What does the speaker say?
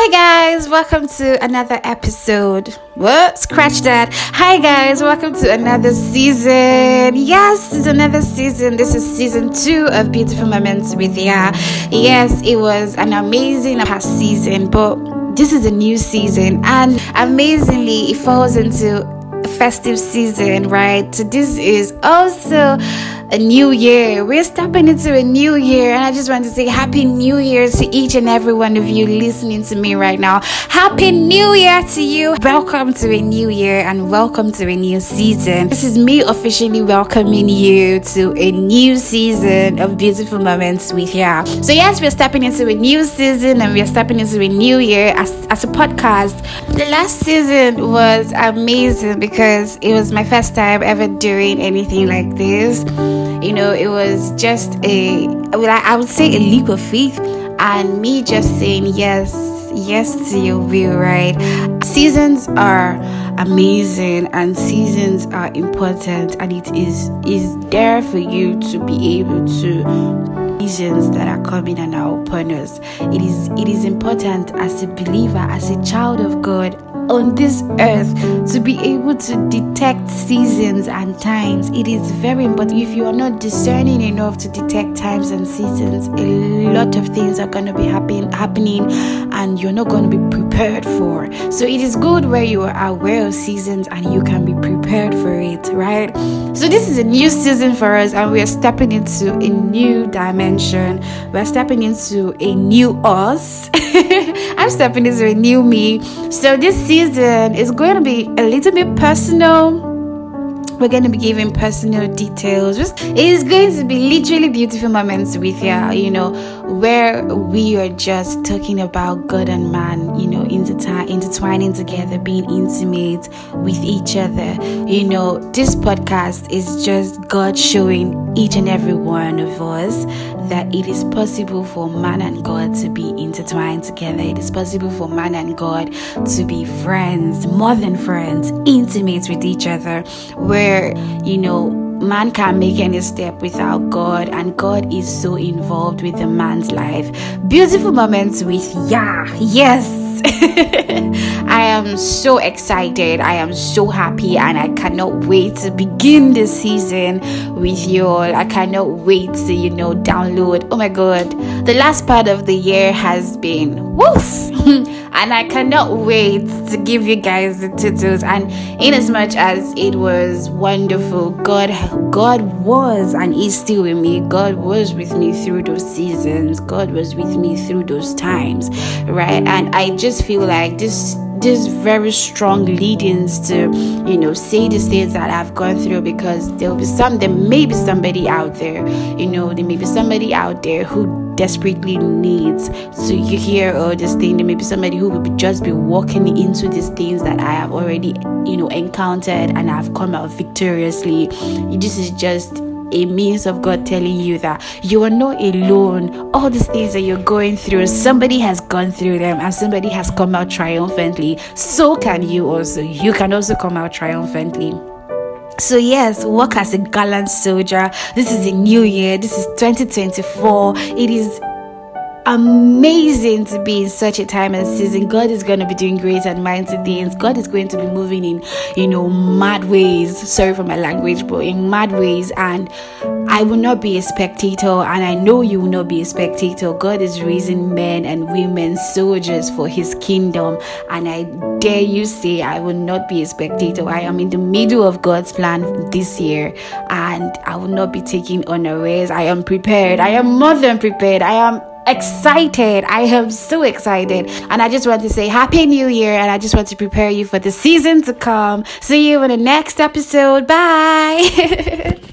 Hi guys, welcome to another episode. What? Scratch that. Hi guys, welcome to another season. Yes, it's another season. This is season two of Beautiful Moments with Yah. Yes, it was an amazing past season, but this is a new season, and amazingly, it falls into a festive season, right? So this is also a new year. We're stepping into a new year, and I just want to say Happy New Year to each and every one of you listening to me right now. Happy New Year to you. Welcome to a new year and welcome to a new season. This is me officially welcoming you to a new season of beautiful moments with you. So, yes, we're stepping into a new season and we're stepping into a new year as, as a podcast. The last season was amazing because it was my first time ever doing anything like this you know, it was just a, I would say a leap of faith, and me just saying yes, yes to your will, right? Seasons are amazing and seasons are important, and it is is there for you to be able to seasons that are coming and are upon us. It is it is important as a believer, as a child of God, on this earth to be able to detect seasons and times. It is very important. If you are not discerning enough to detect times and seasons, a lot of things are going to be happen, happening and you're not going to be prepared for. So it is good where you are aware of seasons and you can be prepared for it, right? So this is a new season for us and we are stepping into a new dimension. We're stepping into a new us. I'm stepping into a new me. So this season is going to be a little bit personal we're going to be giving personal details just it is going to be literally beautiful moments with you you know where we are just talking about god and man you know intertwi- intertwining together being intimate with each other you know this podcast is just god showing each and every one of us that it is possible for man and God to be intertwined together. It is possible for man and God to be friends, more than friends, intimate with each other, where, you know, man can't make any step without God, and God is so involved with the man's life. Beautiful moments with Yah. Yes. I am so excited. I am so happy, and I cannot wait to begin the season with you all. I cannot wait to, you know, download. Oh my god, the last part of the year has been woof. and I cannot wait to give you guys the titles. And in as much as it was wonderful, God, God was and is still with me. God was with me through those seasons. God was with me through those times, right? And I just feel like this this very strong leadings to you know say the things that I've gone through because there'll be some there may be somebody out there you know there may be somebody out there who desperately needs to hear all this thing. There may be somebody who will just be walking into these things that I have already, you know, encountered and I've come out victoriously. This is just a means of God telling you that you are not alone. All these things that you're going through, somebody has gone through them and somebody has come out triumphantly. So can you also. You can also come out triumphantly. So, yes, work as a gallant soldier. This is a new year. This is 2024. It is amazing to be in such a time and season. God is going to be doing great and mighty things. God is going to be moving in, you know, mad ways. Sorry for my language, but in mad ways. And I will not be a spectator, and I know you will not be a spectator. God is raising men and women, soldiers for His kingdom. And I dare you say, I will not be a spectator. I am in the middle of God's plan this year, and I will not be taking unawares. I am prepared. I am more than prepared. I am excited. I am so excited. And I just want to say Happy New Year and I just want to prepare you for the season to come. See you in the next episode. Bye.